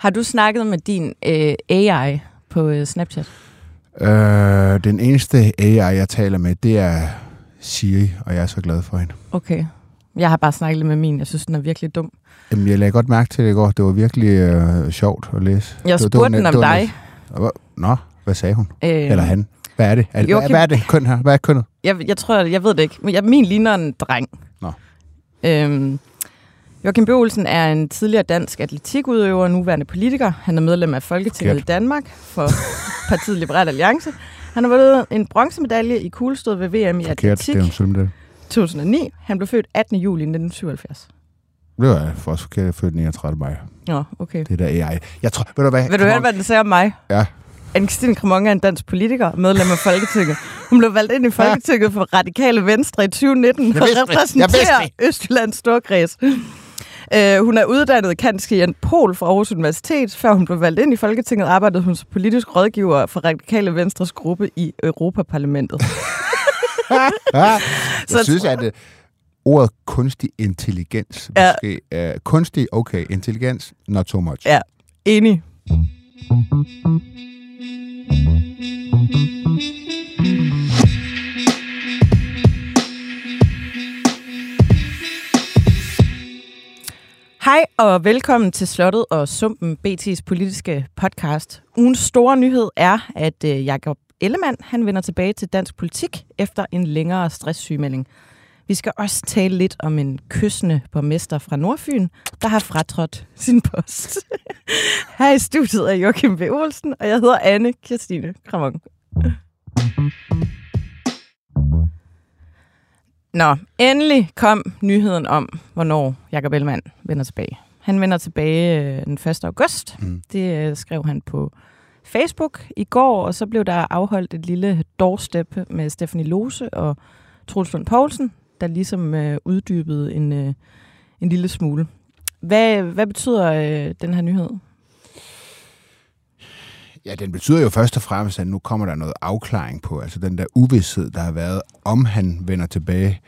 Har du snakket med din øh, AI på øh, Snapchat? Øh, den eneste AI, jeg taler med, det er Siri, og jeg er så glad for hende. Okay. Jeg har bare snakket lidt med min. Jeg synes, den er virkelig dum. Jamen, jeg lagde godt mærke til det i går. Det var virkelig øh, sjovt at læse. Jeg det, var- det spurgte var den om det var dig. net- Nå, hvad sagde hun? Øh, Eller han? Hvad er det? Er, det Joachim- hvad, hvad er det køn her? Hvad er kønnet? Jeg, jeg tror, jeg ved det ikke. Men jeg, min ligner en dreng. Nå. Øhm, Joachim B. Olsen er en tidligere dansk atletikudøver og nuværende politiker. Han er medlem af Folketinget Forkert. i Danmark for partiet Liberal Alliance. Han har vundet en bronzemedalje i kuglestød ved VM i Forkert, det atletik er en sølv, det. 2009. Han blev født 18. juli 1977. Det var for også forkert, jeg født 39. maj. Nå, okay. Det er der AI. Jeg tror, ved du hvad? Vil du høre, hvad den siger om mig? Ja. Anne-Christine Cremon er en dansk politiker, medlem af Folketinget. Hun blev valgt ind i Folketinget for Radikale Venstre i 2019 Jeg og vidste det. Jeg vidste repræsenterer Østjyllands Storkreds. Uh, hun er uddannet kantskien Pol fra Aarhus Universitet. Før hun blev valgt ind i Folketinget, arbejdede hun som politisk rådgiver for Radikale Venstres gruppe i Europaparlamentet. Så jeg jeg synes, at uh, ordet kunstig intelligens Ja. måske er kunstig, okay, intelligens, not so much. Ja. Enig. Hej og velkommen til Slottet og Sumpen, BT's politiske podcast. Ugens store nyhed er, at øh, Jakob Ellemann han vender tilbage til dansk politik efter en længere stresssygemelding. Vi skal også tale lidt om en kyssende borgmester fra Nordfyn, der har fratrådt sin post. Her i studiet er Joachim B. Olsen, og jeg hedder Anne Kirstine Kramon. Nå, endelig kom nyheden om, hvornår Jakob Ellemann vender tilbage. Han vender tilbage øh, den 1. august. Mm. Det øh, skrev han på Facebook i går, og så blev der afholdt et lille doorstep med Stephanie Lose og Troels Lund Poulsen, der ligesom øh, uddybede en, øh, en lille smule. Hvad, hvad betyder øh, den her nyhed? Ja, den betyder jo først og fremmest, at nu kommer der noget afklaring på, altså den der uvidshed, der har været, om han vender tilbage,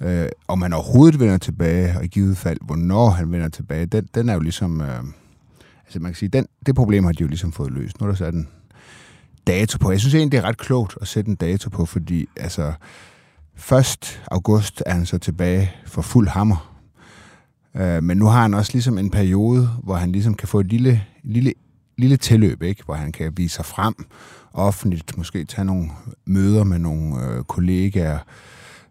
øh, om han overhovedet vender tilbage, og i givet fald, hvornår han vender tilbage, den, den er jo ligesom, øh, altså man kan sige, den, det problem har de jo ligesom fået løst. Nu er der sat en dato på. Jeg synes egentlig, det er ret klogt at sætte en dato på, fordi altså, 1. august er han så tilbage for fuld hammer. Øh, men nu har han også ligesom en periode, hvor han ligesom kan få et lille, lille lille tilløb, ikke? hvor han kan vise sig frem offentligt, måske tage nogle møder med nogle øh, kollegaer,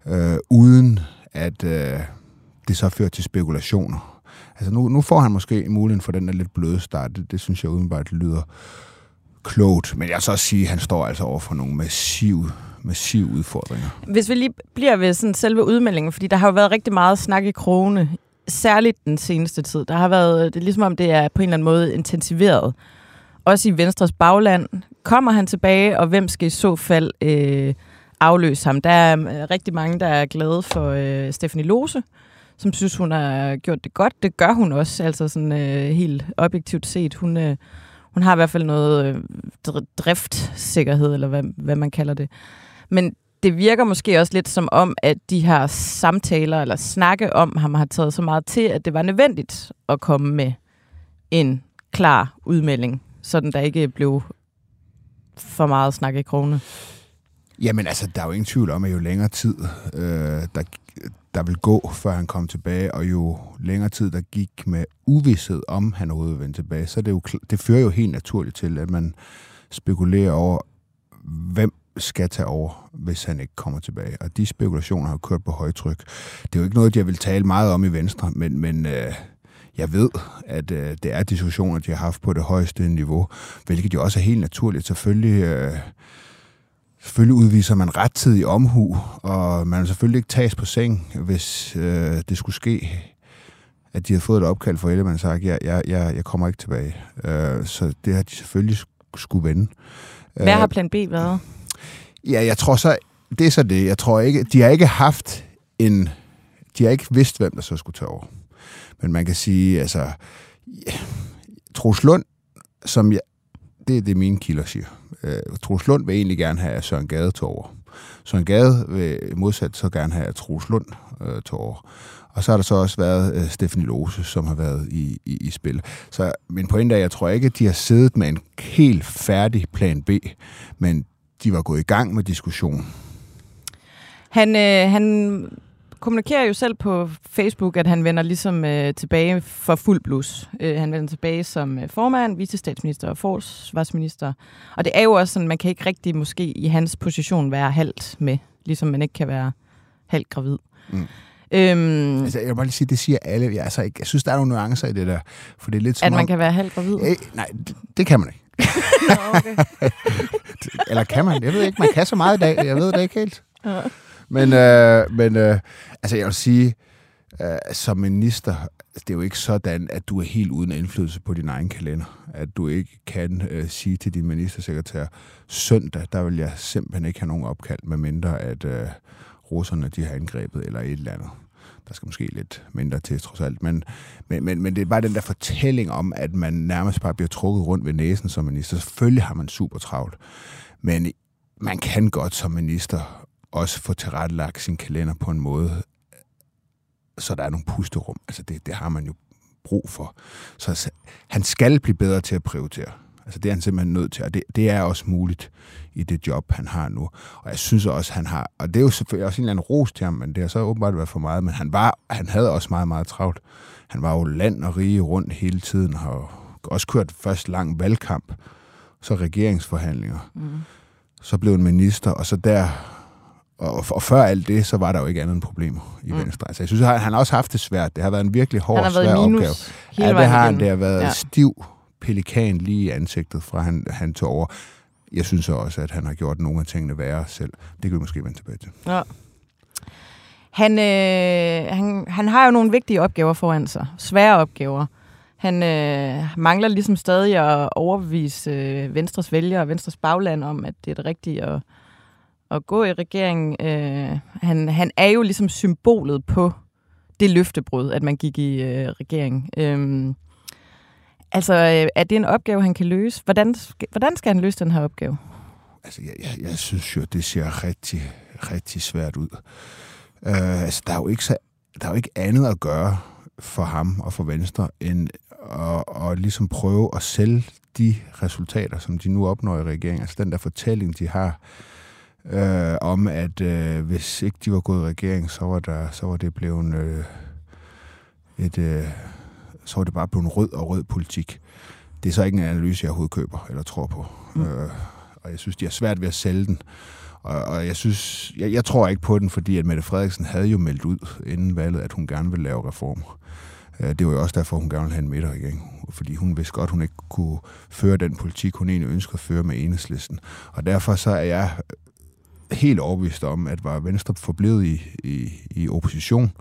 øh, uden at øh, det så fører til spekulationer. Altså nu, nu får han måske muligheden for den der lidt bløde start. Det, det synes jeg udenbart lyder klogt. Men jeg så også sige, at han står altså over for nogle massive, massive udfordringer. Hvis vi lige bliver ved sådan selve udmeldingen, fordi der har jo været rigtig meget snak i krone, særligt den seneste tid. Der har været, det er ligesom om det er på en eller anden måde intensiveret. Også i Venstres bagland. Kommer han tilbage, og hvem skal i så fald øh, afløse ham? Der er øh, rigtig mange, der er glade for øh, Stephanie Lose, som synes, hun har gjort det godt. Det gør hun også, altså sådan øh, helt objektivt set. Hun, øh, hun har i hvert fald noget øh, driftsikkerhed, eller hvad, hvad man kalder det. Men det virker måske også lidt som om, at de her samtaler eller snakke om ham har taget så meget til, at det var nødvendigt at komme med en klar udmelding, sådan der ikke blev for meget snak i krone. Jamen altså, der er jo ingen tvivl om, at jo længere tid øh, der, der vil gå, før han kom tilbage, og jo længere tid der gik med uvidshed om, han overhovedet vil vende tilbage, så er det, jo, det fører jo helt naturligt til, at man spekulerer over, hvem skal tage over, hvis han ikke kommer tilbage. Og de spekulationer har kørt på højtryk. Det er jo ikke noget, jeg vil tale meget om i Venstre, men, men øh, jeg ved, at øh, det er diskussioner, de har haft på det højeste niveau, hvilket jo også er helt naturligt. Selvfølgelig... Øh, Selvfølgelig udviser man rettidig omhu, og man vil selvfølgelig ikke tages på seng, hvis øh, det skulle ske, at de har fået et opkald fra Ellemann og sagt, jeg, jeg, jeg, jeg kommer ikke tilbage. Øh, så det har de selvfølgelig sk- skulle vende. Hvad har plan B været? Ja, jeg tror så, det er så det. Jeg tror ikke, de har ikke haft en, de har ikke vidst, hvem der så skulle tage over. Men man kan sige, altså, ja, Troels Lund, som jeg, det er det, mine kilder siger. Øh, Troels Lund vil egentlig gerne have, Søren Gade til over. Søren Gade vil modsat så gerne have, Troels Lund øh, til over. Og så har der så også været øh, Stephanie Lose, som har været i, i, i spil. Så min pointe er, jeg tror ikke, at de har siddet med en helt færdig plan B, men de var gået i gang med diskussionen. Han, øh, han kommunikerer jo selv på Facebook, at han vender ligesom øh, tilbage for fuld blus. Øh, han vender tilbage som øh, formand, vicestatsminister og forsvarsminister. Og det er jo også sådan, man kan ikke rigtig måske i hans position være halvt med, ligesom man ikke kan være halvt gravid. Mm. Øhm, altså, jeg vil bare lige sige, det siger alle. Jeg, altså, jeg, synes, der er nogle nuancer i det der. For det er lidt som at man om, kan være halvt gravid? Øh, nej, det, det kan man ikke. okay. Eller kan man? Jeg ved ikke, man kan så meget i dag. Jeg ved det ikke helt. Ja. Men, øh, men øh, altså, jeg vil sige, øh, som minister, det er jo ikke sådan, at du er helt uden indflydelse på din egen kalender. At du ikke kan øh, sige til din ministersekretær, søndag, der vil jeg simpelthen ikke have nogen opkald, medmindre at øh, russerne de har angrebet eller et eller andet. Der skal måske lidt mindre til, trods alt. Men, men, men, men det er bare den der fortælling om, at man nærmest bare bliver trukket rundt ved næsen som minister. Selvfølgelig har man super travlt. Men man kan godt som minister også få tilrettelagt sin kalender på en måde, så der er nogle pusterum. Altså det, det har man jo brug for. Så han skal blive bedre til at prioritere. Altså det er han simpelthen nødt til, og det, det er også muligt i det job, han har nu. Og jeg synes også, han har, og det er jo selvfølgelig også en eller anden ros til ham, men det har så åbenbart været for meget, men han, var, han havde også meget, meget travlt. Han var jo land og rige rundt hele tiden, og også kørt først lang valgkamp, så regeringsforhandlinger. Mm. Så blev en minister, og så der og, og før alt det, så var der jo ikke andet end problemer i mm. Venstre. Altså, jeg synes, han har også haft det svært. Det har været en virkelig hård, han svær opgave. Ja, det har han. Det har været ja. stiv pelikan lige i ansigtet, fra han, han tog over. Jeg synes også, at han har gjort nogle af tingene værre selv. Det kan vi måske vende tilbage til. Ja. Han, øh, han, han har jo nogle vigtige opgaver foran sig. Svære opgaver. Han øh, mangler ligesom stadig at overbevise øh, Venstres vælgere og Venstres bagland om, at det er det rigtige at at gå i regeringen. Øh, han, han er jo ligesom symbolet på det løftebrud, at man gik i øh, regering. Øh, altså, øh, er det en opgave, han kan løse? Hvordan, hvordan skal han løse den her opgave? Altså, jeg, jeg, jeg synes jo, det ser rigtig, rigtig svært ud. Øh, altså, der er, jo ikke så, der er jo ikke andet at gøre for ham og for Venstre, end at, at ligesom prøve at sælge de resultater, som de nu opnår i regeringen. Altså den der fortælling, de har øh, om, at øh, hvis ikke de var gået i regering, så var, der, så var det blevet øh, et... Øh, så var det bare blevet rød og rød politik. Det er så ikke en analyse, jeg overhovedet køber eller tror på. Mm. Øh, og jeg synes, de har svært ved at sælge den. Og, og jeg synes, jeg, jeg tror ikke på den, fordi at Mette Frederiksen havde jo meldt ud inden valget, at hun gerne vil lave reformer. Øh, det var jo også derfor, hun gerne ville have en midterregering. Fordi hun vidste godt, hun ikke kunne føre den politik, hun egentlig ønsker at føre med enhedslisten. Og derfor så er jeg helt overbevist om, at var Venstre forblevet i, i, i opposition,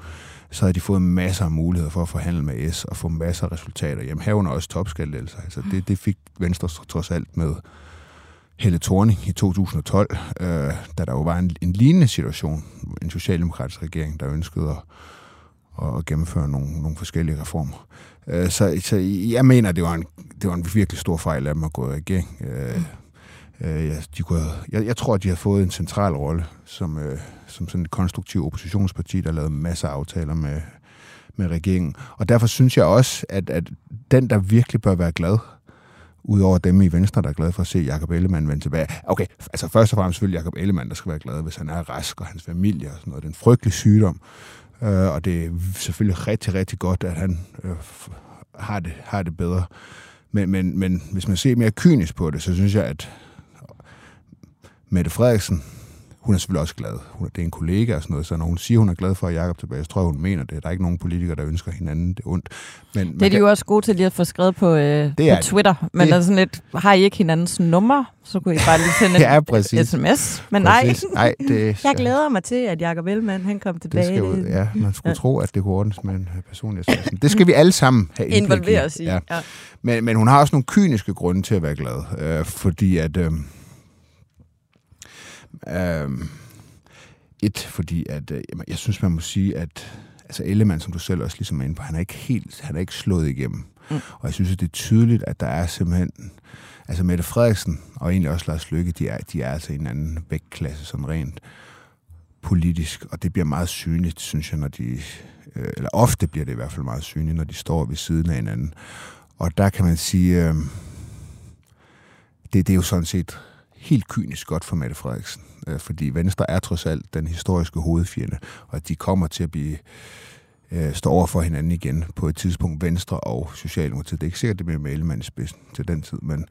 så havde de fået masser af muligheder for at forhandle med S og få masser af resultater. Jamen herunder også topskattelettelser. Altså det, det fik Venstre trods alt med Helle Thorning i 2012, øh, da der jo var en, en lignende situation, en socialdemokratisk regering, der ønskede at, at gennemføre nogle, nogle forskellige reformer. Øh, så, så jeg mener, det var, en, det var en virkelig stor fejl af dem at gå i regering. Øh, mm. Øh, ja, de kunne jeg, jeg tror, at de har fået en central rolle som, øh, som sådan et konstruktivt oppositionsparti, der har lavet masser af aftaler med, med regeringen. Og derfor synes jeg også, at, at den, der virkelig bør være glad, udover dem i Venstre, der er glade for at se Jakob Ellemann vende tilbage. Okay, altså først og fremmest selvfølgelig Jakob Ellemann, der skal være glad, hvis han er rask, og hans familie og sådan noget. Det er en frygtelig sygdom, øh, og det er selvfølgelig rigtig, rigtig godt, at han øh, har, det, har det bedre. Men, men, men hvis man ser mere kynisk på det, så synes jeg, at Mette Frederiksen, hun er selvfølgelig også glad. Hun er, det er en kollega og sådan noget, så når hun siger, hun er glad for at Jacob tilbage, så tror jeg, hun mener det. Der er ikke nogen politikere, der ønsker hinanden det ondt. Men det er de kan... jo også gode til lige at få skrevet på, øh, det på Twitter. Men det... er sådan lidt, har I ikke hinandens nummer? Så kunne I bare lige sende ja, præcis. sms. Men præcis. nej, nej det, jeg glæder mig til, at Jacob Ellemann, han kom tilbage. Det skal, ja, man skulle ja. tro, at det kunne ordnes med en personlig sms. Det skal vi alle sammen have Involvere os i. Ja. Ja. Men, men hun har også nogle kyniske grunde til at være glad. Øh, fordi at... Øh, Øhm, et, fordi at, øh, jeg synes, man må sige, at altså Ellemann, som du selv også ligesom er inde på, han er ikke helt, han er ikke slået igennem. Mm. Og jeg synes, at det er tydeligt, at der er simpelthen, altså Mette Frederiksen og egentlig også Lars Løkke, de er, de er altså en anden vægtklasse, sådan rent politisk, og det bliver meget synligt, synes jeg, når de Øh, eller ofte bliver det i hvert fald meget synligt, når de står ved siden af hinanden. Og der kan man sige, øh, det, det er jo sådan set helt kynisk godt for Mette Frederiksen, øh, fordi Venstre er trods alt den historiske hovedfjende, og at de kommer til at blive øh, stå over for hinanden igen på et tidspunkt, Venstre og Socialdemokratiet. Det er ikke sikkert, det bliver med Ellemann i spidsen til den tid, men,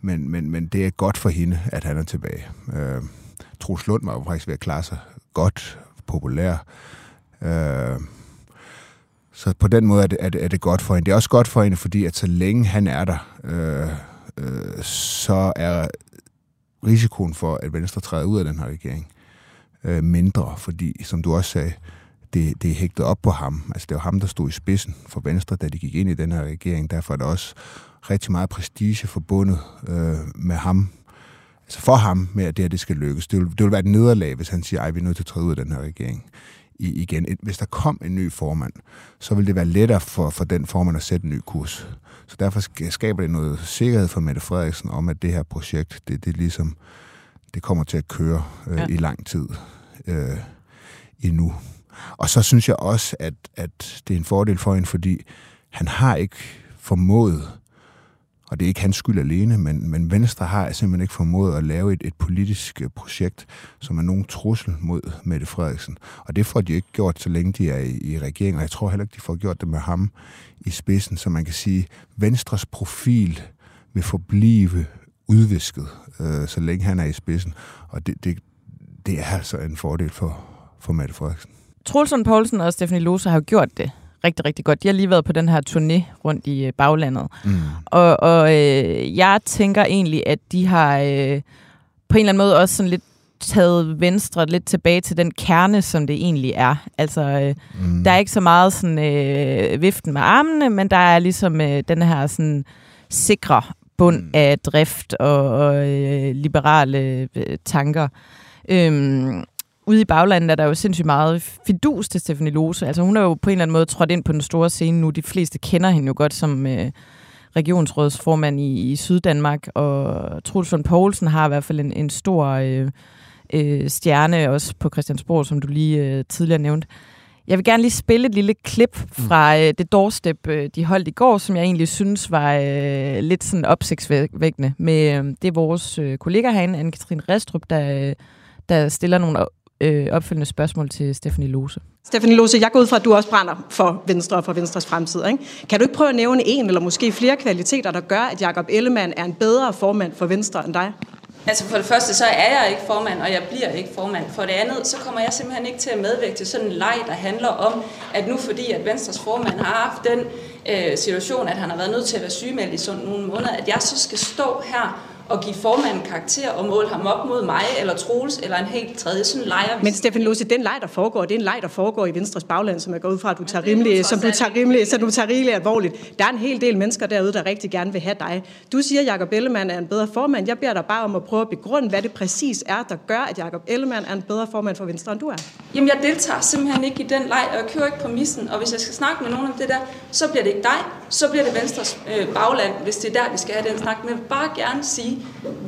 men, men, men det er godt for hende, at han er tilbage. Øh, Troels Lund var jo faktisk ved at klare sig godt, populær. Øh, så på den måde er det, er, det, er det godt for hende. Det er også godt for hende, fordi at så længe han er der, øh, øh, så er risikoen for, at Venstre træder ud af den her regering øh, mindre, fordi, som du også sagde, det, det er hægtet op på ham. Altså, det var ham, der stod i spidsen for Venstre, da de gik ind i den her regering. Derfor er der også rigtig meget prestige forbundet øh, med ham. Altså for ham med, at det her det skal lykkes. Det vil, det vil være et nederlag, hvis han siger, at vi er nødt til at træde ud af den her regering i, igen. Hvis der kom en ny formand, så vil det være lettere for, for den formand at sætte en ny kurs. Så derfor skaber det noget sikkerhed for Mette Frederiksen om, at det her projekt, det, det ligesom, det kommer til at køre øh, ja. i lang tid øh, endnu. Og så synes jeg også, at, at det er en fordel for hende, fordi han har ikke formået og det er ikke hans skyld alene, men, men Venstre har simpelthen ikke formået at lave et, et politisk øh, projekt, som er nogen trussel mod Mette Frederiksen. Og det får de ikke gjort, så længe de er i, i regeringen, og jeg tror heller ikke, de får gjort det med ham i spidsen, så man kan sige, Venstres profil vil forblive udvisket, øh, så længe han er i spidsen. Og det, det, det er altså en fordel for, for Mette Frederiksen. Trulsund Poulsen og Stephanie Lose har jo gjort det rigtig, rigtig godt. De har lige været på den her turné rundt i øh, baglandet. Mm. Og, og øh, jeg tænker egentlig, at de har øh, på en eller anden måde også sådan lidt taget Venstre lidt tilbage til den kerne, som det egentlig er. Altså, øh, mm. der er ikke så meget sådan øh, viften med armene, men der er ligesom øh, den her sådan sikre bund mm. af drift og, og øh, liberale øh, tanker. Øhm, ude i baglandet er der jo sindssygt meget fidus til Stephanie Lose. Altså hun er jo på en eller anden måde trådt ind på den store scene nu. De fleste kender hende jo godt som øh, regionsrådsformand i, i Syddanmark, og Truls von Poulsen har i hvert fald en, en stor øh, øh, stjerne også på Christiansborg, som du lige øh, tidligere nævnte. Jeg vil gerne lige spille et lille klip mm. fra øh, det doorstep, øh, de holdt i går, som jeg egentlig synes var øh, lidt sådan opsigtsvækkende. Med, øh, det er vores øh, kollega herinde, Anne-Katrine Restrup, der, øh, der stiller nogle øh, opfølgende spørgsmål til Stephanie Lose. Stephanie Lose, jeg går ud fra, at du også brænder for Venstre og for Venstres fremtid. Ikke? Kan du ikke prøve at nævne en eller måske flere kvaliteter, der gør, at Jakob Ellemann er en bedre formand for Venstre end dig? Altså for det første, så er jeg ikke formand, og jeg bliver ikke formand. For det andet, så kommer jeg simpelthen ikke til at medvirke til sådan en leg, der handler om, at nu fordi at Venstres formand har haft den øh, situation, at han har været nødt til at være sygemeldt i sådan nogle måneder, at jeg så skal stå her at give formanden karakter og måle ham op mod mig, eller Troels, eller en helt tredje. Sådan leger Men Stefan Lose, den leg, der foregår, det er en leg, der foregår i Venstres bagland, som jeg går ud fra, at du tager rimelig, som du tager rimelig, så du tager rimelig alvorligt. Der er en hel del mennesker derude, der rigtig gerne vil have dig. Du siger, at Jacob Ellemann er en bedre formand. Jeg beder dig bare om at prøve at begrunde, hvad det præcis er, der gør, at Jacob Ellemann er en bedre formand for Venstre, end du er. Jamen, jeg deltager simpelthen ikke i den leg, og jeg kører ikke præmissen. Og hvis jeg skal snakke med nogen om det der, så bliver det ikke dig, så bliver det Venstres øh, bagland, hvis det er der, vi skal have den snak. Men jeg vil bare gerne sige,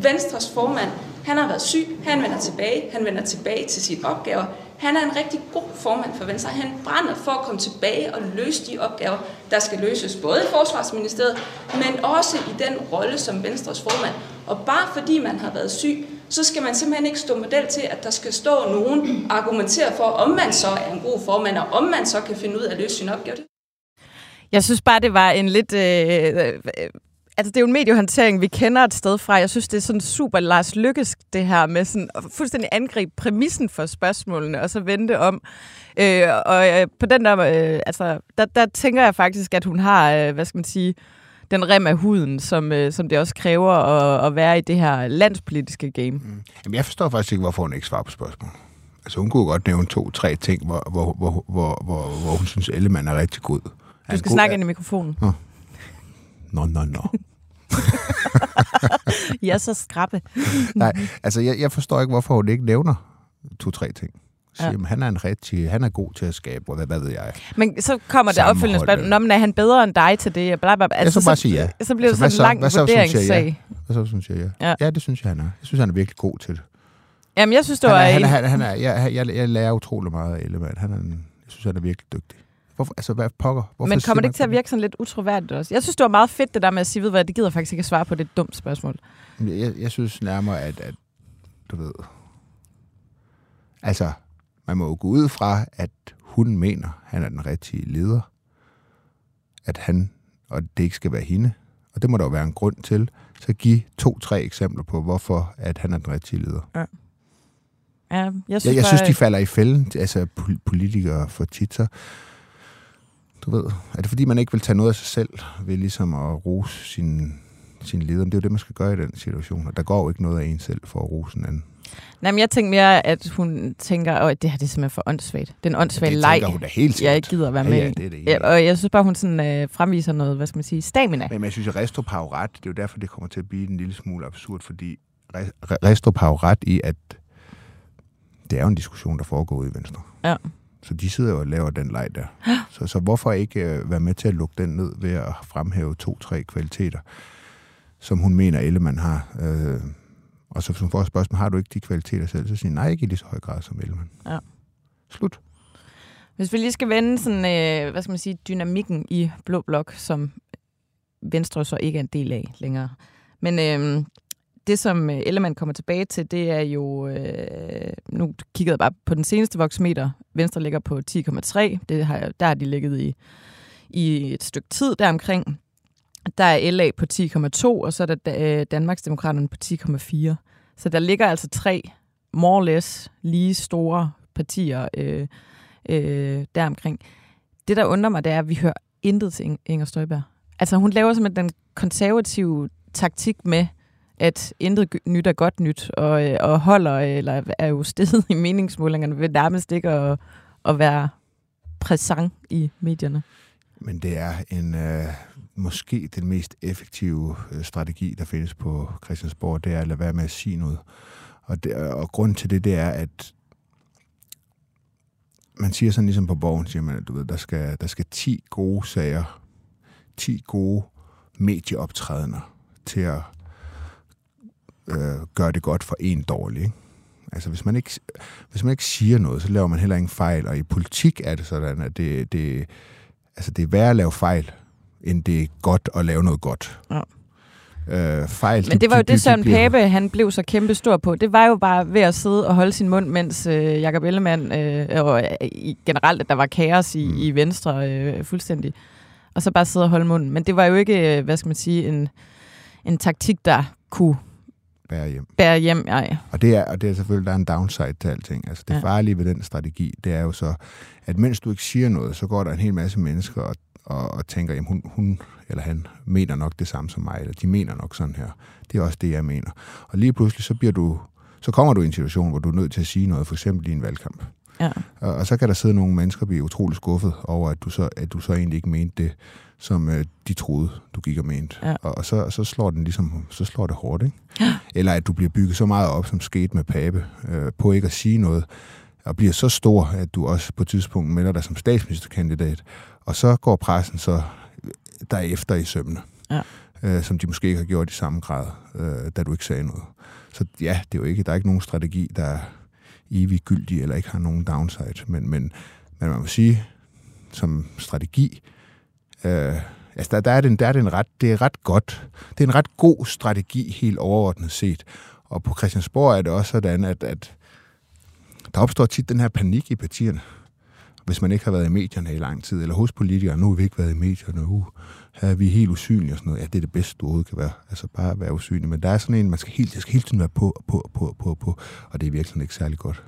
Venstres formand, han har været syg, han vender tilbage, han vender tilbage til sine opgaver. Han er en rigtig god formand for Venstre. Han brænder for at komme tilbage og løse de opgaver, der skal løses, både i Forsvarsministeriet, men også i den rolle som Venstres formand. Og bare fordi man har været syg, så skal man simpelthen ikke stå model til, at der skal stå nogen og argumentere for, om man så er en god formand, og om man så kan finde ud af at løse sin opgave. Jeg synes bare, det var en lidt... Øh, øh, altså, det er jo en mediehåndtering, vi kender et sted fra. Jeg synes, det er sådan super Lars Lykkes, det her med sådan at fuldstændig angribe præmissen for spørgsmålene, og så vente om. Øh, og øh, på den der, øh, altså, der, der tænker jeg faktisk, at hun har, øh, hvad skal man sige, den rem af huden, som, øh, som det også kræver at, at være i det her landspolitiske game. Mm. Jamen, jeg forstår faktisk ikke, hvorfor hun ikke svarer på spørgsmål. Altså, hun kunne godt nævne to-tre ting, hvor, hvor, hvor, hvor, hvor, hvor hun synes, Ellemann er rigtig god. Du skal god, snakke ind i mikrofonen. Nå, nå, nå. nå. jeg er så skrappe. Nej, altså jeg, jeg forstår ikke, hvorfor hun ikke nævner to-tre ting. Siger, ja. han er en rigtig, han er god til at skabe, hvad, hvad ved jeg. Men så kommer der opfølgende spørgsmål, Nå, men er han bedre end dig til det? Bla, bla, bla. Altså, jeg så bare sige ja. Så bliver det altså, sådan en lang hvad vurderingssag. Hvad så synes jeg ja? ja? Ja, det synes jeg, han er. Jeg synes, han er virkelig god til det. Jamen, jeg synes, det var... Han er, han er, han er, jeg, jeg, jeg, jeg lærer utrolig meget af Ellemann. Han er en, jeg synes, han er virkelig dygtig Hvorfor, altså, hvad pokker? Hvorfor Men kommer det ikke til at virke sådan lidt utroværdigt også? Jeg synes, det var meget fedt, det der med at sige, ved hvad, det gider faktisk ikke at svare på det dumt spørgsmål. Jeg, jeg synes nærmere, at, at du ved... Altså, man må jo gå ud fra, at hun mener, at han er den rigtige leder. At han, og det ikke skal være hende. Og det må der jo være en grund til. Så giv to-tre eksempler på, hvorfor at han er den rigtige leder. Ja, jeg synes, Jeg, jeg bare, synes, de falder i fælden, altså pol- politikere for tit, så du ved, er det fordi, man ikke vil tage noget af sig selv ved ligesom at rose sin, sin leder? Men det er jo det, man skal gøre i den situation, og der går jo ikke noget af en selv for at rose en anden. Nej, men jeg tænker mere, at hun tænker, at det her det er simpelthen for åndssvagt. Den åndssvage det leg, hun da helt jeg ikke gider at være Ja, med ja, det er det. Ja, og jeg synes bare, hun sådan, øh, fremviser noget, hvad skal man sige, stamina. Men jeg synes, at Restrup har jo ret. Det er jo derfor, det kommer til at blive en lille smule absurd, fordi Re- Re- Restrup har jo ret i, at det er jo en diskussion, der foregår i Venstre. Ja. Så de sidder og laver den leg der. Så, så hvorfor ikke øh, være med til at lukke den ned ved at fremhæve to-tre kvaliteter, som hun mener, Ellemann har. Øh, og så hun får spørgsmål, har du ikke de kvaliteter selv? Så siger nej, ikke i lige så høj grad som Ellemann. Ja. Slut. Hvis vi lige skal vende sådan, øh, hvad skal man sige, dynamikken i Blå Blok, som Venstre så ikke er en del af længere. Men øh, det, som øh, Ellemann kommer tilbage til, det er jo, øh, nu kiggede jeg bare på den seneste voksmeter, Venstre ligger på 10,3, det har, der har de ligget i, i et stykke tid deromkring. Der er LA på 10,2, og så er der øh, Danmarksdemokraterne på 10,4. Så der ligger altså tre more or less lige store partier øh, øh, deromkring. Det, der undrer mig, det er, at vi hører intet til Inger Støjberg. Altså, hun laver simpelthen den konservative taktik med, at intet nyt er godt nyt, og, øh, og holder, eller er jo stedet i meningsmålingerne ved nærmest ikke at, at være præsent i medierne. Men det er en øh, måske den mest effektive øh, strategi, der findes på Christiansborg, det er at lade være med at sige noget. Og, det, og grund til det, det er, at man siger sådan ligesom på borgen, siger man, at du ved, der skal, der skal 10 gode sager, 10 gode medieoptrædener til at øh, gøre det godt for en dårlig. Ikke? Altså hvis man, ikke, hvis man ikke siger noget, så laver man heller ingen fejl. Og i politik er det sådan, at det, det, altså det er værre at lave fejl, end det er godt at lave noget godt. Ja. Øh, fejl, Men det var jo det, Søren bliver- Pape han blev så kæmpe stor på. Det var jo bare ved at sidde og holde sin mund, mens øh, Jacob Ellemann, øh, og øh, generelt, at der var kaos i, Mm. mm. i Venstre øh, fuldstændig. Og så bare sidde og holde munden. Men det var jo ikke, øh, hvad skal man sige, en, en taktik, der kunne bære hjem. bære hjem. Ej. Og det er, og det er selvfølgelig, der er en downside til alting. Altså det Ja. farlige ved den strategi, det er jo så, at mens du ikke siger noget, så går der en hel masse mennesker og, og, og tænker, jamen hun, hun eller han mener nok det samme som mig, eller de mener nok sådan her. Det er også det, jeg mener. Og lige pludselig, så bliver du, så kommer du i en situation, hvor du er nødt til at sige noget, for eksempel i en valgkamp. Ja. Og, og så kan der sidde nogle mennesker og blive utrolig skuffet over, at du så, at du så egentlig ikke mente det, som øh, de troede, du gik og mente. Ja. Og, og så, så slår den ligesom, så slår det hårdt, ikke? Eller at du bliver bygget så meget op, som skete med Pape, øh, på ikke at sige noget, og bliver så stor, at du også på et tidspunkt melder dig som statsministerkandidat. Og så går pressen så derefter i sømne, Ja. øh, som de måske ikke har gjort i samme grad, øh, da du ikke sagde noget. Så ja, det er jo ikke, der er ikke nogen strategi, der er evig gyldig, eller ikke har nogen downside. Men, men, men man må sige, som strategi, øh, altså der, der, er den, der er den en ret, det er ret godt. Det er en ret god strategi, helt overordnet set. Og på Christiansborg er det også sådan, at, at der opstår tit den her panik i partierne, hvis man ikke har været i medierne i lang tid, eller hos politikere, nu har vi ikke været i medierne, uh, er vi helt usynlige og sådan noget. Ja, det er det bedste, du overhovedet kan være. Altså bare at være usynlig. Men der er sådan en, man skal helt, jeg skal hele tiden være på, på, på, på, på, og det er virkelig ikke særlig godt.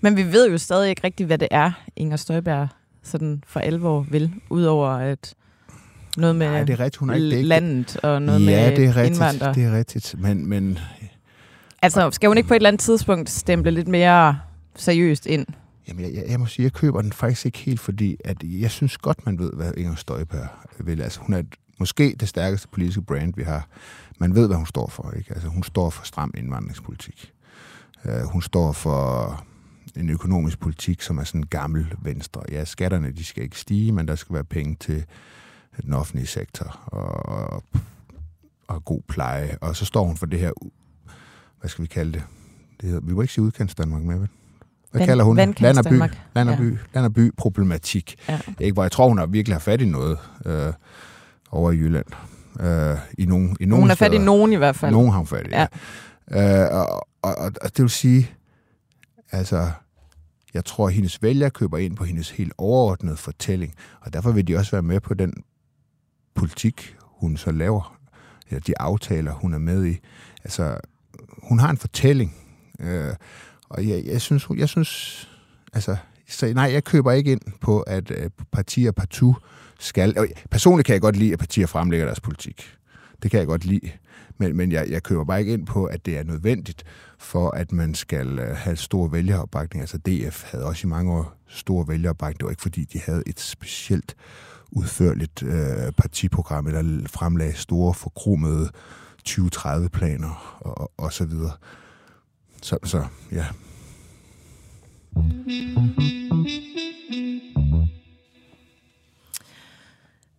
Men vi ved jo stadig ikke rigtigt, hvad det er, Inger Støjberg sådan for alvor vil, udover at noget med Nej, det er rigtigt, hun er ikke det er ikke- landet og noget ja, med det er rigtigt, indvandrere. det er rigtigt. Men, men Altså, skal hun ikke på et eller andet tidspunkt stemple lidt mere seriøst ind? Jamen, jeg, jeg, jeg må sige, jeg køber den faktisk ikke helt, fordi at jeg synes godt, man ved, hvad Inger Støjberg vil. Altså, hun er et, måske det stærkeste politiske brand, vi har. Man ved, hvad hun står for. Ikke? Altså, hun står for stram indvandringspolitik. Uh, hun står for en økonomisk politik, som er sådan gammel venstre. Ja, skatterne de skal ikke stige, men der skal være penge til den offentlige sektor og, og, og god pleje. Og så står hun for det her, hvad skal vi kalde det? det hedder, vi må ikke sige udkantsdanmark med, vel? Hvad Vand- kalder hun? Land og by. Land og Ja. by. Land og by problematik. Ja. Ikke, hvor jeg tror, hun har virkelig har fat i noget øh, over i Jylland. Øh, I nogle, i nogle Hun er fat i nogen i hvert fald. Nogen har hun fat i, ja. ja. Øh, og, og, og, og det vil sige, altså, jeg tror, at hendes vælger køber ind på hendes helt overordnede fortælling, og derfor vil de også være med på den politik, hun så laver, eller de aftaler, hun er med i. Altså, hun har en fortælling, øh, og jeg, jeg synes, jeg synes, altså, så nej, jeg køber ikke ind på, at øh, partier partout skal... Personligt kan jeg godt lide, at partier fremlægger deres politik. Det kan jeg godt lide. Men, men jeg, jeg køber bare ikke ind på, at det er nødvendigt for, at man skal øh, have stor vælgeropbakning. Altså DF havde også i mange år stor vælgeropbakning. Det var ikke, fordi de havde et specielt udførligt øh, partiprogram, eller fremlagde store forkromede 2030-planer og, og, og så videre. Så, så ja.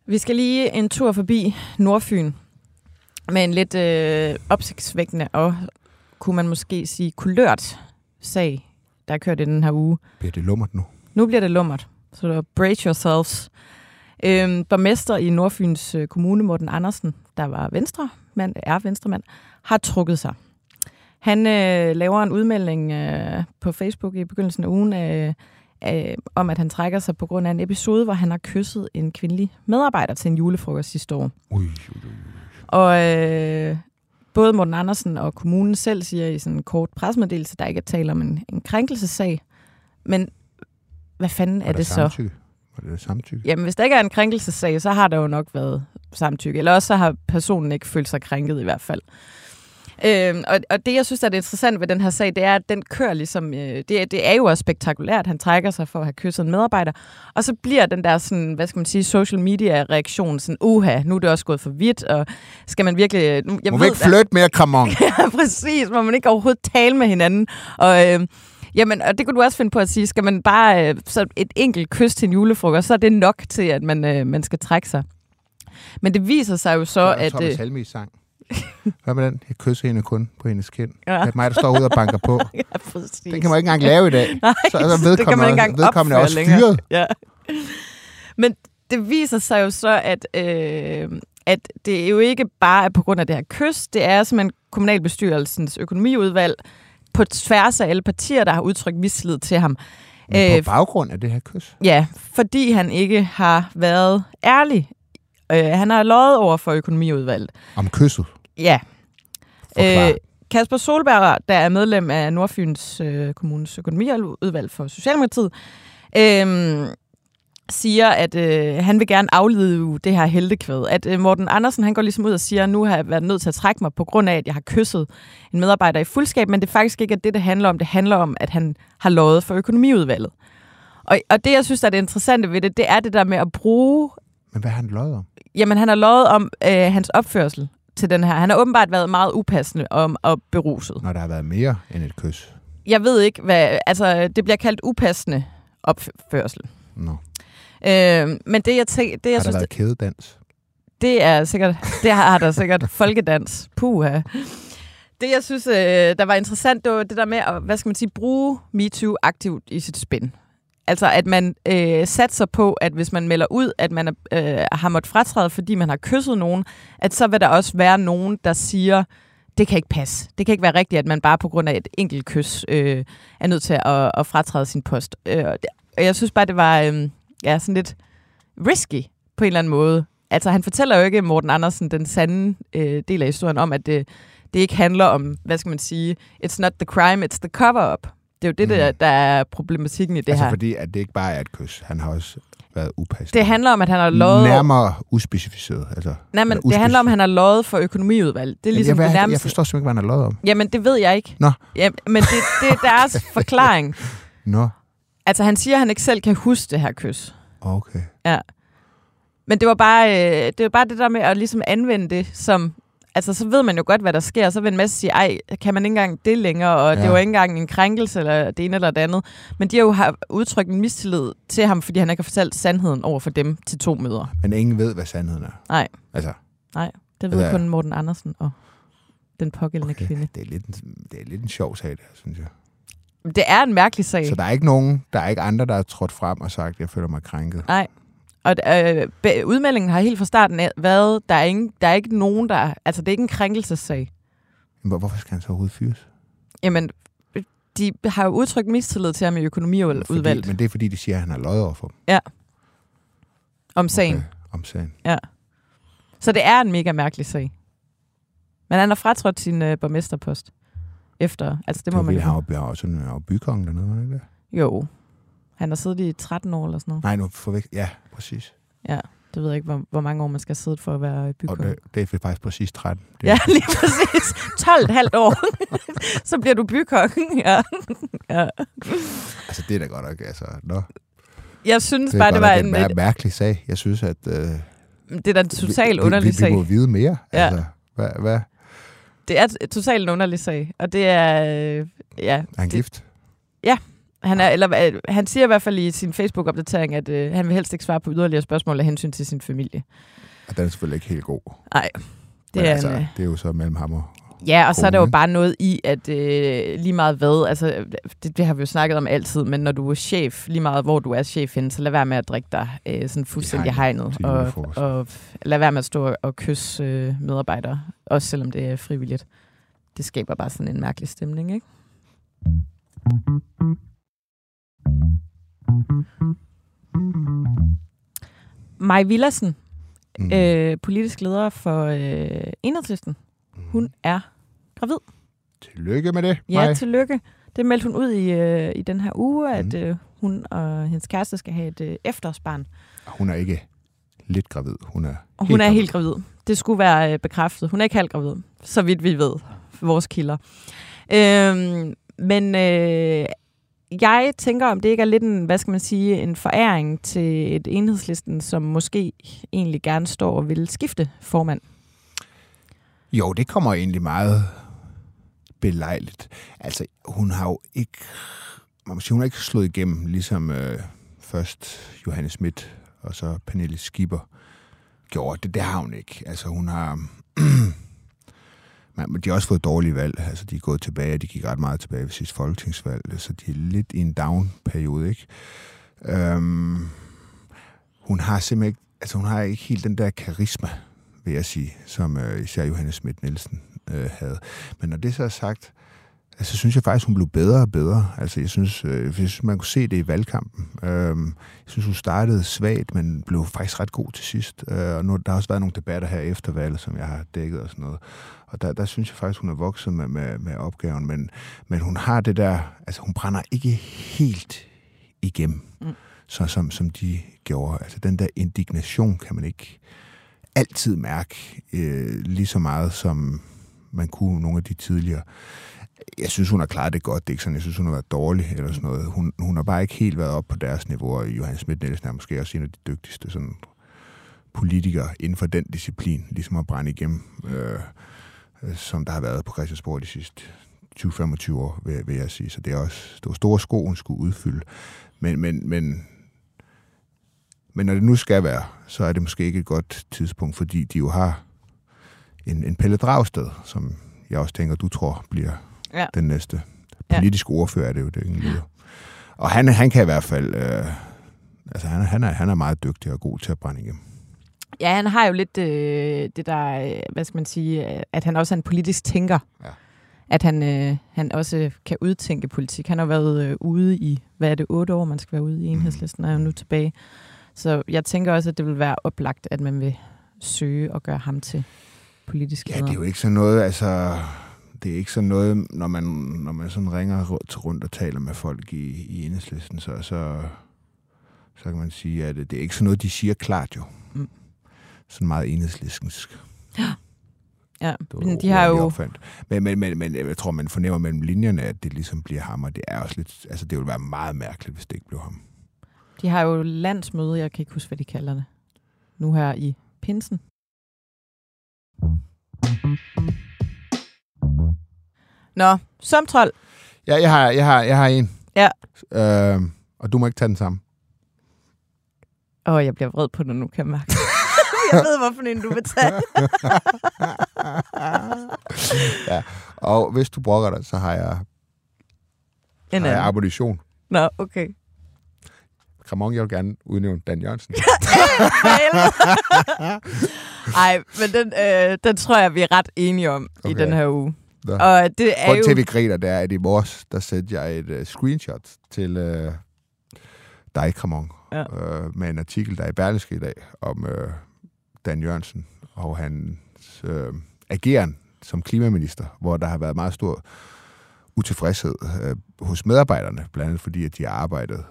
Vi skal lige en tur forbi Nordfyn med en lidt øh, opsigtsvækkende og, kunne man måske sige, kulørt sag, der er kørt i den her uge. Bliver det lummert nu? Nu bliver det lummert, så der brace yourselves. Øhm, borgmester i Nordfyns øh, Kommune, Morten Andersen, der var venstre, mand, er venstremand, har trukket sig. Han øh, laver en udmelding øh, på Facebook i begyndelsen af ugen øh, øh, om, at han trækker sig på grund af en episode, hvor han har kysset en kvindelig medarbejder til en julefrokost sidste år. Ui, ui, ui. Og øh, både Morten Andersen og kommunen selv siger i sådan en kort presmeddelelse, der ikke er tale om en, en krænkelsessag. Men hvad fanden Var er det så? samtykke? Var det samtykke? Jamen, hvis der ikke er en krænkelsessag, så har der jo nok været samtykke. Eller også så har personen ikke følt sig krænket i hvert fald. Øhm, og, og det, jeg synes, der er det interessant ved den her sag, det er, at den kører ligesom... Øh, det, det er jo også spektakulært. Han trækker sig for at have kysset en medarbejder. Og så bliver den der sådan, hvad skal man sige, social media-reaktion sådan, uha, nu er det også gået for vidt, og skal man virkelig... Nu, jeg Må vi ikke flytte mere, kramon? Ja, præcis. Må man ikke overhovedet tale med hinanden. Og, øh, jamen, og det kunne du også finde på at sige. Skal man bare øh, så et enkelt kys til en julefrokost, så er det nok til, at man, øh, man skal trække sig. Men det viser sig jo så, Så at... Thomas Øh, Helmi sang. Hvad med den? Jeg kysser hende kun på hendes kind. Ja. Det er mig, der står ude og banker på. ja, præcis. Den kan man ikke engang lave i dag. Nej, Så er det kan man vedkommende, ikke engang vedkommende også længere. fyret. Ja. Men det viser sig jo så, at, øh, at det jo ikke bare er på grund af det her kys, det er simpelthen kommunalbestyrelsens økonomiudvalg på tværs af alle partier, der har udtrykt mislid til ham. Men Øh, på baggrund af det her kys. Ja, fordi han ikke har været ærlig. Øh, han har løjet over for økonomiudvalget. Om kysset. Ja. Forklar. Øh, Kasper Solberg, der er medlem af Nordfyns øh, Kommunes økonomiudvalg for Socialdemokratiet, øh, siger, at øh, han vil gerne aflede det her heltekvæd. At øh, Morten Andersen, han går ligesom ud og siger, nu har jeg været nødt til at trække mig på grund af, at jeg har kysset en medarbejder i fuldskab, men det er faktisk ikke at det, det handler om. Det handler om, at han har lovet for økonomiudvalget. Og, og det, jeg synes, der er det interessante ved det, det er det der med at bruge... Men hvad har han løjet om? Jamen, han har lovet om øh, hans opførsel til den her. Han har åbenbart været meget upassende om og beruset. Når der har været mere end et kys. Jeg ved ikke, hvad... Altså, det bliver kaldt upassende opførsel. Nå. Øh, men det, jeg, tænker, det, jeg Har der synes, været kædedans? det er sikkert... Det har der sikkert folkedans. Puha. Det, jeg synes, øh, der var interessant, det var det der med at, hvad skal man sige, bruge MeToo aktivt i sit spin. Altså, at man øh, satser på, at hvis man melder ud, at man øh, har måttet fratræde, fordi man har kysset nogen, at så vil der også være nogen, der siger, det kan ikke passe. Det kan ikke være rigtigt, at man bare på grund af et enkelt kys øh, er nødt til at, at fratræde sin post. Øh, og det- og jeg synes bare, det var øh, ja, sådan lidt risky på en eller anden måde. Altså, han fortæller jo ikke Morten Andersen den sande øh, del af historien om, at det, det ikke handler om, hvad skal man sige, it's not the crime, it's the cover-up. Det er jo det, Mhm. der, der er problematikken i det altså her. fordi, at det ikke bare er et kys. Han har også været upassende. Det handler om, at han har lovet... Nærmere uspecificeret. Altså, Nej, men det handler om, at han har lovet for økonomiudvalg. Det er ligesom jeg, det jeg, jeg nærmeste. forstår simpelthen ikke, hvad han har løjet om. Jamen, det ved jeg ikke. Nå. Jamen, men det, det er deres forklaring. Nå, Altså, han siger, at han ikke selv kan huske det her kys. okay. Men det var bare, øh, det, var bare det der med at ligesom anvende det som... Altså, så ved man jo godt, hvad der sker. Så vil en masse sige, ej, kan man ikke engang det længere? Og ja. det var ikke engang en krænkelse, eller det ene eller det andet. Men de har jo har udtrykt en mistillid til ham, fordi han ikke har fortalt sandheden over for dem til to møder. Men ingen ved, hvad sandheden er. Nej. Altså, Det ved Ja. kun Morten Andersen og den pågældende okay. kvinde. Det, er lidt en, det er lidt en sjov sag, det her, synes jeg. Det er en mærkelig sag. Så der er ikke nogen, der er ikke andre, der er trådt frem og sagt, at jeg føler mig krænket. Nej. Og øh, udmeldingen har helt fra starten været, der er, ingen, der er ikke nogen, der... Altså, det er ikke en krænkelsessag. Hvor- Hvorfor skal han så overhovedet fyres? Jamen, de har jo udtrykt mistillid til ham i økonomiudvalget men det er fordi, de siger, at han har løjet over for dem. om sagen. Okay, om sagen. Ja. Så det er en mega mærkelig sag. Men han har fratrådt sin øh, borgmesterpost. Efter, altså det må man jo. han var også en var bykongen dernede, var ikke det? Jo. Han har siddet i 13 år eller sådan noget. Nej, nu forvæk. Ja, præcis. Ja, det ved jeg ikke, hvor, hvor mange år man skal sidde for at være Og bykong. det, det er faktisk præcis 13. Det, Ja, lige præcis. 12,5 år. så bliver du bykong. Ja. ja. Altså, det er da godt nok, altså. Nå, Jeg synes det er bare, det var en, en mær- et, mærkelig sag. Jeg synes, at... Øh, det er da en totalt vi, underlig vi, vi, sag. vi må vide mere. Ja. Altså, hvad, hvad? Det er totalt en underlig sag. Og det er... øh, Ja, Er han det, gift? Han, er, eller, øh, han siger i hvert fald i sin Facebook-opdatering, at øh, han vil helst ikke svare på yderligere spørgsmål af hensyn til sin familie. Og den er selvfølgelig ikke helt god. Nej, det Men er altså, en, øh, det er jo så mellem ham og... Ja, og så er der jo bare noget i, at øh, lige meget hvad, altså det, det har vi jo snakket om altid, men når du er chef, lige meget hvor du er chef henne, så lad være med at drikke dig øh, sådan fuldstændig hegnet og, og lad være med at stå og kysse øh, medarbejdere, også selvom det er frivilligt. Det skaber bare sådan en mærkelig stemning, ikke? Maj Villersen, Mm. øh, politisk leder for øh, Enhedslisten, hun er gravid. Tillykke med det, Ja, Maj. tillykke. Det meldte hun ud i, øh, i den her uge, at Mhm. øh, hun og hendes kæreste skal have et øh, efterårsbarn. Hun er ikke lidt gravid. Hun er Og hun er helt gravid. Det skulle være øh, bekræftet. Hun er ikke halvt gravid, så vidt vi ved, vores kilder. Øhm, men øh, jeg tænker, om det ikke er lidt en, hvad skal man sige, en foræring til et enhedslisten, som måske egentlig gerne står og vil skifte formand. Jo, det kommer egentlig meget belejligt. Altså, hun har jo ikke... Man må sige, hun har ikke slået igennem, ligesom øh, først Johannes Schmidt og så Pernille Skipper gjorde. Det, det har hun ikke. Altså, hun har... Men de har også fået dårlige valg. Altså, de er gået tilbage, de gik ret meget tilbage ved sidste folketingsvalg, så de er lidt i en down-periode, ikke? Øhm, hun har simpelthen ikke, altså hun har ikke helt den der karisma, vil jeg sige, som øh, især Johannes Schmidt Nielsen øh, havde. Men når det så er sagt, altså, så synes jeg faktisk, hun blev bedre og bedre. Altså, jeg synes, øh, jeg synes man kunne se det i valgkampen. Øhm, jeg synes, hun startede svagt, men blev faktisk ret god til sidst. Øh, og nu, der har også været nogle debatter her efter valget, som jeg har dækket og sådan noget. Og der, der synes jeg faktisk, hun er vokset med, med, med opgaven. Men, men hun har det der, altså hun brænder ikke helt igennem, mm. så, som, som de gjorde. Altså den der indignation kan man ikke altid mærke øh, lige så meget, som man kunne nogle af de tidligere. Jeg synes, hun har klaret det godt. Det er ikke sådan, jeg synes, hun har været dårlig eller sådan noget. Hun, hun har bare ikke helt været op på deres niveau, og Johannes Schmidt Nielsen er måske også en af de dygtigste sådan, politikere inden for den disciplin, ligesom at brænde igennem, øh, som der har været på Christiansborg de sidste 20-25 år, vil, vil jeg sige. Så det er også det var store sko, hun skulle udfylde. Men, men, men, men når det nu skal være, så er det måske ikke et godt tidspunkt, fordi de jo har en, en Pelle Dragsted, som jeg også tænker, du tror bliver Ja. den næste Ja. politiske ordfører, er det jo det, ingen lyder. Og han, han kan i hvert fald, øh, altså han, er- han, er, han er meget dygtig og god til at brænde igennem. Ja, han har jo lidt øh, det der, øh, hvad skal man sige, at han også er en politisk tænker. Ja. At han, øh, han også kan udtænke politik. Han har været øh, ude i, hvad er det, otte år, man skal være ude i enhedslisten, og er jo nu tilbage. Så jeg tænker også, at det vil være oplagt, at man vil søge og gøre ham til politisk Ja, leder. det er jo ikke sådan noget, altså... Det er ikke sådan noget, når man, når man sådan ringer rundt, rundt og taler med folk i, i enhedslisten, så, så, så kan man sige, at det, det er ikke sådan noget, de siger klart jo. Mm. Sådan meget enhedslistensk. Ja, var men de har jo... opfandt. Men, men, men, men jeg tror, man fornemmer mellem linjerne, at det ligesom bliver ham, og det er også lidt... Altså, det ville være meget mærkeligt, hvis det ikke blev ham. De har jo landsmøde, jeg kan ikke huske, hvad de kalder det. Nu her i Pinsen. Nå, som trold. Ja, jeg har, jeg har, jeg har en. Ja. Øh, og du må ikke tage den samme. Åh, jeg bliver vred på det nu, kan jeg mærke. jeg ved, hvorfor en du vil tage. ja. Og hvis du brokker dig, så har jeg En har jeg ammunition. Nå, okay. Kramon, jeg vil gerne udnævne Dan Jørgensen. Ej, men den, øh, den tror jeg, vi er ret enige om okay. i den her uge. Nå. Og det er Grunden jo... til, at vi griner, det er, at i morges, der sendte jeg et uh, screenshot til uh, dig, Kramon, Ja. uh, med en artikel, der er i Berlingske i dag, om uh, Dan Jørgensen og hans øh, ageren som klimaminister, hvor der har været meget stor utilfredshed øh, hos medarbejderne, blandt andet fordi, at de har arbejdet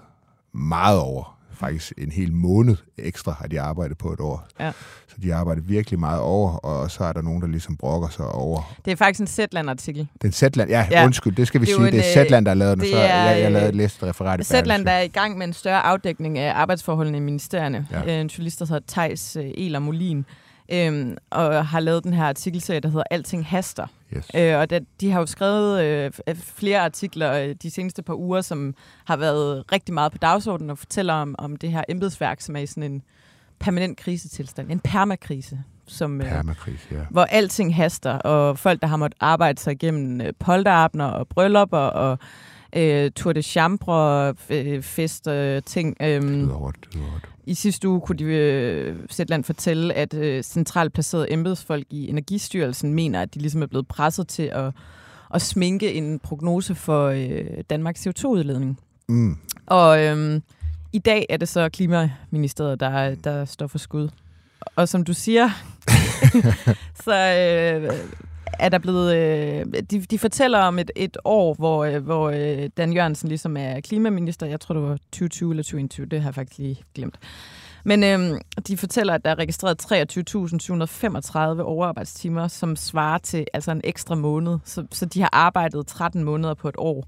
meget over. Faktisk en hel måned ekstra har de arbejdet på et år. Ja. Så de har arbejdet virkelig meget over, og så er der nogen, der ligesom brokker sig over Det er faktisk en Zetland-artikel. den Zetland, ja, Ja. undskyld, det skal vi Det sige, jo det er en, Zetland, der har lavet den, så er, jeg, jeg øh, lavede et læst referat i Zetland der er i gang med en større afdækning af arbejdsforholdene i ministerierne. Ja. Ja. En journalist, der hedder Thijs øh, Eler Molin, øhm, og har lavet den her artikelserie, der hedder Alting haster. Yes. Øh, og det, de har jo skrevet øh, flere artikler øh, de seneste par uger, som har været rigtig meget på dagsordenen og fortæller om, om det her embedsværk, som er i sådan en permanent krisetilstand. En permakrise, som, øh, Permakris, ja. hvor alting haster, og folk, der har måttet arbejde sig igennem øh, polterabner og bryllupper og øh, tour de chambre, øh, fest øh, ting. Det Øh, lyder hårdt, det lyder hårdt. I sidste uge kunne de øh, Sætland fortælle, at øh, centralt placerede embedsfolk i Energistyrelsen mener, at de ligesom er blevet presset til at, at sminke en prognose for øh, Danmarks CO2-udledning. Mm. Og øhm, i dag er det så Klimaministeriet, der, der står for skud. Og som du siger, så øh, er der blevet... Øh, de, de fortæller om et, et år, hvor, øh, hvor øh, Dan Jørgensen ligesom er klimaminister. Jeg tror, det var 2020 eller 2021. Det har jeg faktisk lige glemt. Men øh, de fortæller, at der er registreret 23.735 overarbejdstimer, som svarer til altså en ekstra måned. Så, så de har arbejdet 13 måneder på et år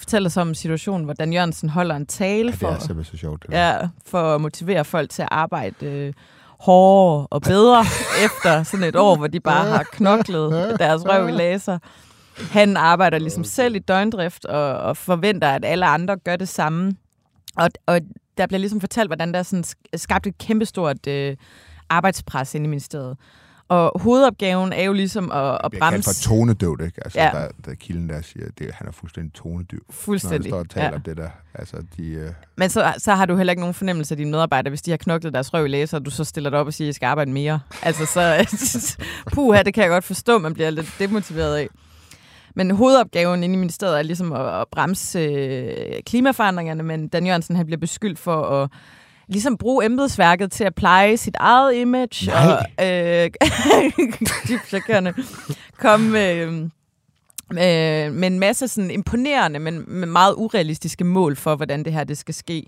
fortæller så om en situation, hvor Dan Jørgensen holder en tale Ja, for, simpelthen så sjovt. Ja, for at motivere folk til at arbejde øh, hårdere og bedre efter sådan et år, hvor de bare har knoklet deres røv i laser. Han arbejder ligesom selv i døgndrift og, og forventer, at alle andre gør det samme. Og, og der bliver ligesom fortalt, hvordan der er sådan sk- skabt et kæmpestort øh, arbejdspres inde i ministeriet. Og hovedopgaven er jo ligesom at, at bremse... for tonedøvt, ikke? Altså, Ja. der, der er kilden der siger, det, han er fuldstændig tonedøv. Når han Fuldstændig. står og taler Ja. om det der. Altså, de, øh, Men så, så har du heller ikke nogen fornemmelse af dine medarbejdere, hvis de har knoklet deres røv i læser, og du så stiller dig op og siger, at I skal arbejde mere. Altså så, puha, det kan jeg godt forstå, man bliver lidt demotiveret af. Men hovedopgaven inde i ministeriet er ligesom at, at bremse øh, klimaforandringerne, men Dan Jørgensen han bliver beskyldt for at ligesom bruge embedsværket til at pleje sit eget image. Nej. Og, øh, dybt. Komme med, øh, med, en masse sådan imponerende, men med meget urealistiske mål for, hvordan det her det skal ske.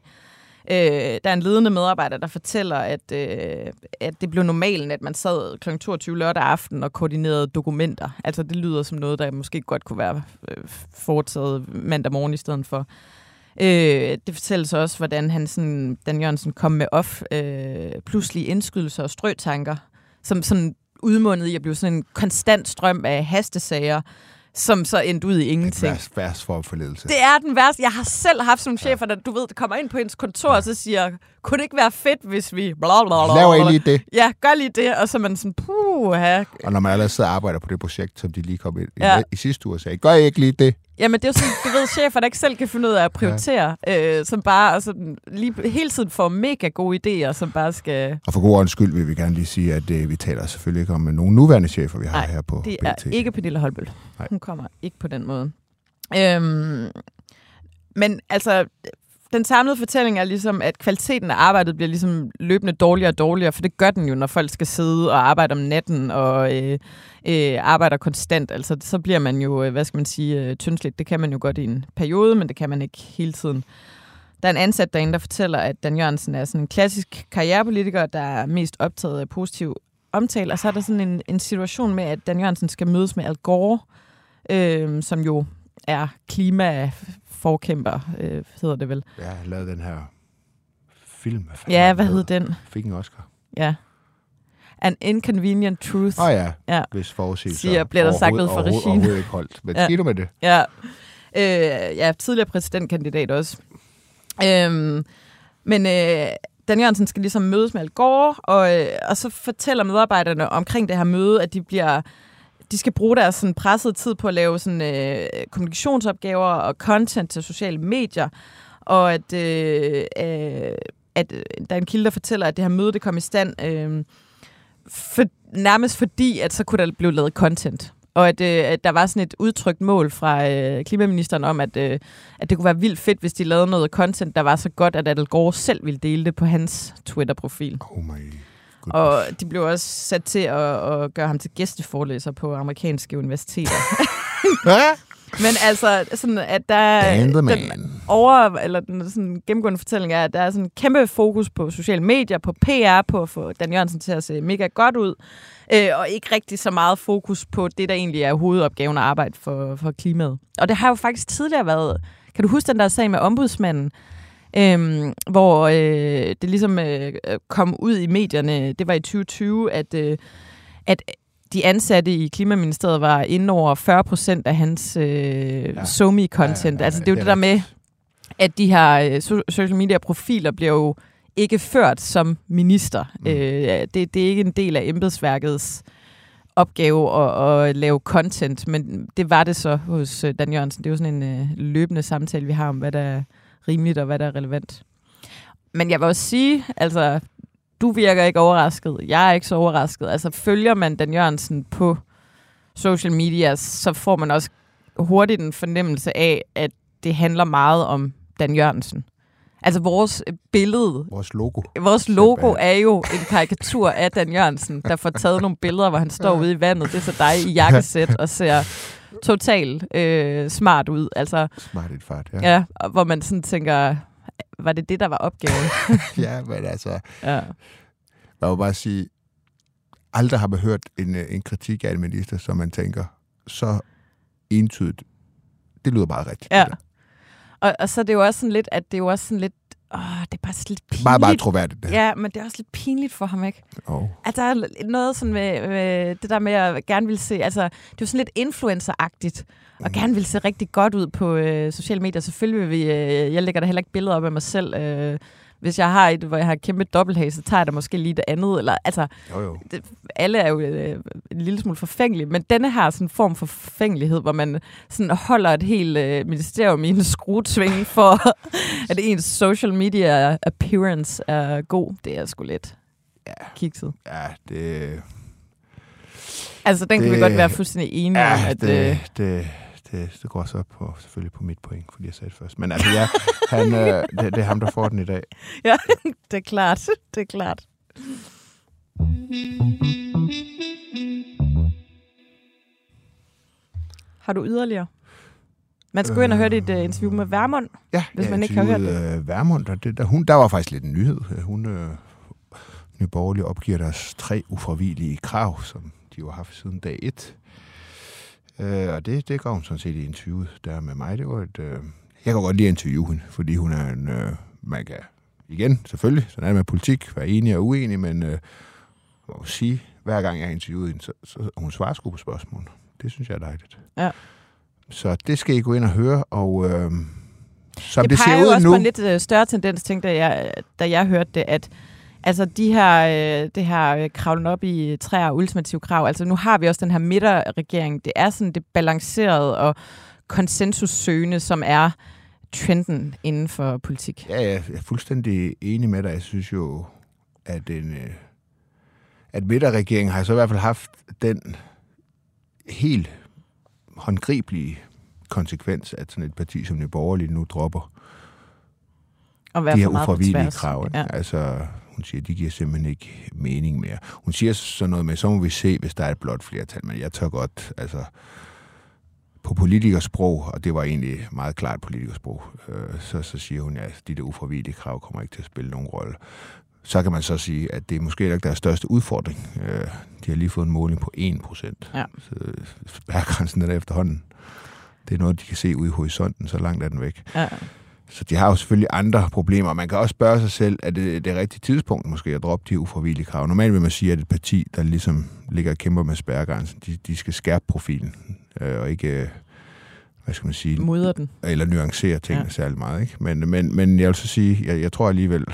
Øh, der er en ledende medarbejder, der fortæller, at, øh, at det blev normalen, at man sad kl. 22 lørdag aften og koordinerede dokumenter. Altså det lyder som noget, der måske godt kunne være øh, foretaget mandag morgen i stedet for. Øh, det fortælles også, hvordan han sådan, Dan Jørgensen kom med off øh, pludselige indskydelser og strøtanker, som sådan udmundet i at blive sådan en konstant strøm af hastesager, som så endte ud i ingenting. værst, værst form for ledelse. Det er den værste. Jeg har selv haft sådan nogle chefer, der, du ved, der kommer ind på ens kontor og så siger, kunne det ikke være fedt, hvis vi... Bla, bla, bla, Laver I lige det? Ja, gør lige det. Og så er man sådan, puh, Og når man allerede sidder og arbejder på det projekt, som de lige kom ind Ja. ja. i sidste uge og sagde, gør I ikke lige det? Jamen, det er jo sådan, du ved, chefer, der ikke selv kan finde ud af at prioritere, ja. øh, som bare altså, lige, hele tiden får mega gode idéer, som bare skal... Og for god ordens skyld vil vi gerne lige sige, at øh, vi taler selvfølgelig ikke om øh, nogle nuværende chefer, vi har Nej, her på Det BT. er ikke Pernille Holbøl. Nej. Hun kommer ikke på den måde. Øhm, men altså, den samlede fortælling er ligesom, at kvaliteten af arbejdet bliver ligesom løbende dårligere og dårligere, for det gør den jo, når folk skal sidde og arbejde om natten og øh, øh, arbejder konstant. Altså, så bliver man jo, øh, hvad skal man sige, øh, tyndsligt. Det kan man jo godt i en periode, men det kan man ikke hele tiden. Der er en ansat derinde, der fortæller, at Dan Jørgensen er sådan en klassisk karrierepolitiker, der er mest optaget af positiv omtale. Og så er der sådan en, en situation med, at Dan Jørgensen skal mødes med Al Gore, øh, som jo er klima klimaforkæmper, øh, hedder det vel. Ja, han lavede den her film. Ja, hvad hed den? Fik en Oscar. Ja. An Inconvenient Truth. Åh oh, ja, Ja. hvis forudsigelser Siger- bliver der sagt noget overhovedet- regien. Overhovedet ikke holdt. Men ja. du med det? Ja. Øh, ja, tidligere præsidentkandidat også. Øhm, men øh, Dan Jørgensen skal ligesom mødes med Al Gore, og, øh, og så fortæller medarbejderne omkring det her møde, at de bliver de skal bruge deres sådan, pressede tid på at lave sådan, øh, kommunikationsopgaver og content til sociale medier, og at, øh, øh, at øh, der er en kilde, der fortæller, at det her møde det kom i stand øh, for, nærmest fordi, at så kunne der blive lavet content. Og at, øh, at der var sådan et udtrykt mål fra øh, klimaministeren om, at, øh, at det kunne være vildt fedt, hvis de lavede noget content, der var så godt, at Adel Gore selv ville dele det på hans Twitter-profil. Oh my. Og de blev også sat til at, at gøre ham til gæsteforelæser på amerikanske universiteter. Men altså, sådan, at der den over, eller den sådan gennemgående fortælling er, at der er sådan en kæmpe fokus på sociale medier, på PR, på at få Dan Jørgensen til at se mega godt ud, øh, og ikke rigtig så meget fokus på det, der egentlig er hovedopgaven at arbejde for, for klimaet. Og det har jo faktisk tidligere været, kan du huske den der sag med ombudsmanden, Øhm, hvor øh, det ligesom øh, kom ud i medierne, det var i 2020, at, øh, at de ansatte i Klimaministeriet var inde over 40 procent af hans øh, ja. SoMe-content. Ja, ja, ja, altså det er jo det det, er der med, at de her øh, so- social media-profiler bliver jo ikke ført som minister. Mm. Øh, det, det er ikke en del af embedsværkets opgave at, at lave content, men det var det så hos øh, Dan Jørgensen. Det er jo sådan en øh, løbende samtale, vi har om, hvad der er rimeligt og hvad der er relevant. Men jeg vil også sige, altså, du virker ikke overrasket. Jeg er ikke så overrasket. Altså, følger man Dan Jørgensen på social media, så får man også hurtigt en fornemmelse af, at det handler meget om Dan Jørgensen. Altså, vores billede Vores logo. Vores logo er jo en karikatur af Dan Jørgensen, der får taget nogle billeder, hvor han står ude i vandet. Det er så dig i jakkesæt og ser totalt øh, smart ud. Altså, Smart i et fart, ja. ja, og hvor man sådan tænker, var det det, der var opgaven? ja, men altså, ja. jeg vil bare sige, aldrig har man hørt en, øh, en kritik af en minister, som man tænker, så entydigt. Det lyder bare rigtigt. ja. det der. Og, og så er det jo også sådan lidt, at det er jo også sådan lidt, åh, det er bare sådan lidt pinligt. Meget, meget troværdigt. Det. Ja, men det er også lidt pinligt for ham, ikke? Oh. Altså, der er noget sådan med, med det der med at gerne vil se, altså, det er jo sådan lidt influencer-agtigt, og Mhm. gerne vil se rigtig godt ud på øh, sociale medier. Selvfølgelig vil vi, øh, jeg lægger da heller ikke billeder op af mig selv. Øh, hvis jeg har et, hvor jeg har kæmpe dobbelthage, så tager jeg da måske lige det andet. Eller, altså, Jo, jo. det, alle er jo øh, en lille smule forfængelige, men denne her sådan form for forfængelighed, hvor man sådan holder et helt øh, ministerium i en skruetving for, at ens social media appearance er god, det er sgu lidt Ja. kikset. Ja, det... Altså, den kan vi Det- godt være fuldstændig enige om, Ja, at... det, øh, det, det, det går så på, selvfølgelig på mit point, fordi jeg sagde det først. Men altså, ja, han, øh, det, det er ham, der får den i dag. ja, det er klart. Det er klart. Har du yderligere? Man skal gå ind og høre dit uh, interview med Værmund. Ja, Hvis jeg man ikke har hørt interviewede, Øh, Værmund, og det, der, hun, der var faktisk lidt en nyhed. Øh, Hun, øh, Nye Borgerlige opgiver deres tre ufravigelige krav, som de jo har haft siden dag et. Øh, og det, det gav hun sådan set i interviewet der med mig. Det var et, øh, jeg kan godt lide at interviewe hende, fordi hun er en... Øh, man kan, igen, selvfølgelig, sådan er det med politik, være enig og uenig, men øh, må sige, hver gang jeg har interviewet hende, så, så hun svarer sgu på spørgsmål. Det synes jeg er dejligt. Ja. Så det skal I gå ind og høre, og øh, som det, det peger ser jo ud også nu... på en lidt øh, større tendens, tænkte jeg, da jeg hørte det, at altså de her, øh, det her øh, kravlen op i træer og ultimative krav, altså nu har vi også den her midterregering, det er sådan det balancerede og konsensussøgende, som er trenden inden for politik. Ja, jeg er fuldstændig enig med dig. Jeg synes jo, at en, øh, at midterregeringen har så i hvert fald haft den helt håndgribelige konsekvens, at sådan et parti som Nye Borgerlige nu dropper Og de her tværs. krav. ikke? Ja. Altså, hun siger, de giver simpelthen ikke mening mere. Hun siger sådan noget med, så må vi se, hvis der er et blot flertal, men jeg tør godt, altså, på politikersprog, og det var egentlig meget klart politikersprog, øh, så, så siger hun, at de der ufravillige krav kommer ikke til at spille nogen rolle. Så kan man så sige, at det er måske ikke deres største udfordring. Øh, de har lige fået en måling på 1 procent. Ja. Så spærregrænsen er der efterhånden. Det er noget, de kan se ude i horisonten, så langt er den væk. Ja. Så de har jo selvfølgelig andre problemer. Man kan også spørge sig selv, er det det rigtige tidspunkt måske at droppe de ufravillige krav? Normalt vil man sige, at et parti, der ligesom ligger og kæmper med spærregrænsen, de, de skal skærpe profilen, øh, og ikke, øh, hvad skal man sige, Mudder den. eller nuancere tingene ja. særlig meget. Ikke? Men, men, men jeg vil så sige, jeg, jeg tror alligevel,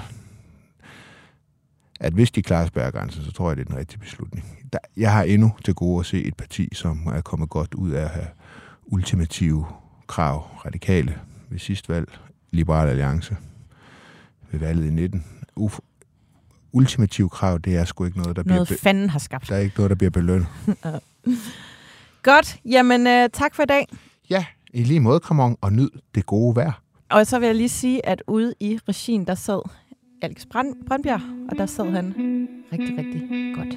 at hvis de klarer spærregrænsen, så tror jeg, det er den rigtige beslutning. Der, jeg har endnu til gode at se et parti, som er kommet godt ud af at have ultimative krav, radikale ved sidste valg, Liberal Alliance ved valget i 19. Uf, ultimative krav, det er sgu ikke noget, der noget bliver... Noget fanden har skabt. Der er ikke noget, der bliver belønnet. Godt. Jamen, øh, tak for i dag. Ja, i lige måde, Kramon, og nyd det gode vejr. Og så vil jeg lige sige, at ude i regien, der sad Alex Brand, Brandbjerg, og der sad han rigtig, rigtig godt.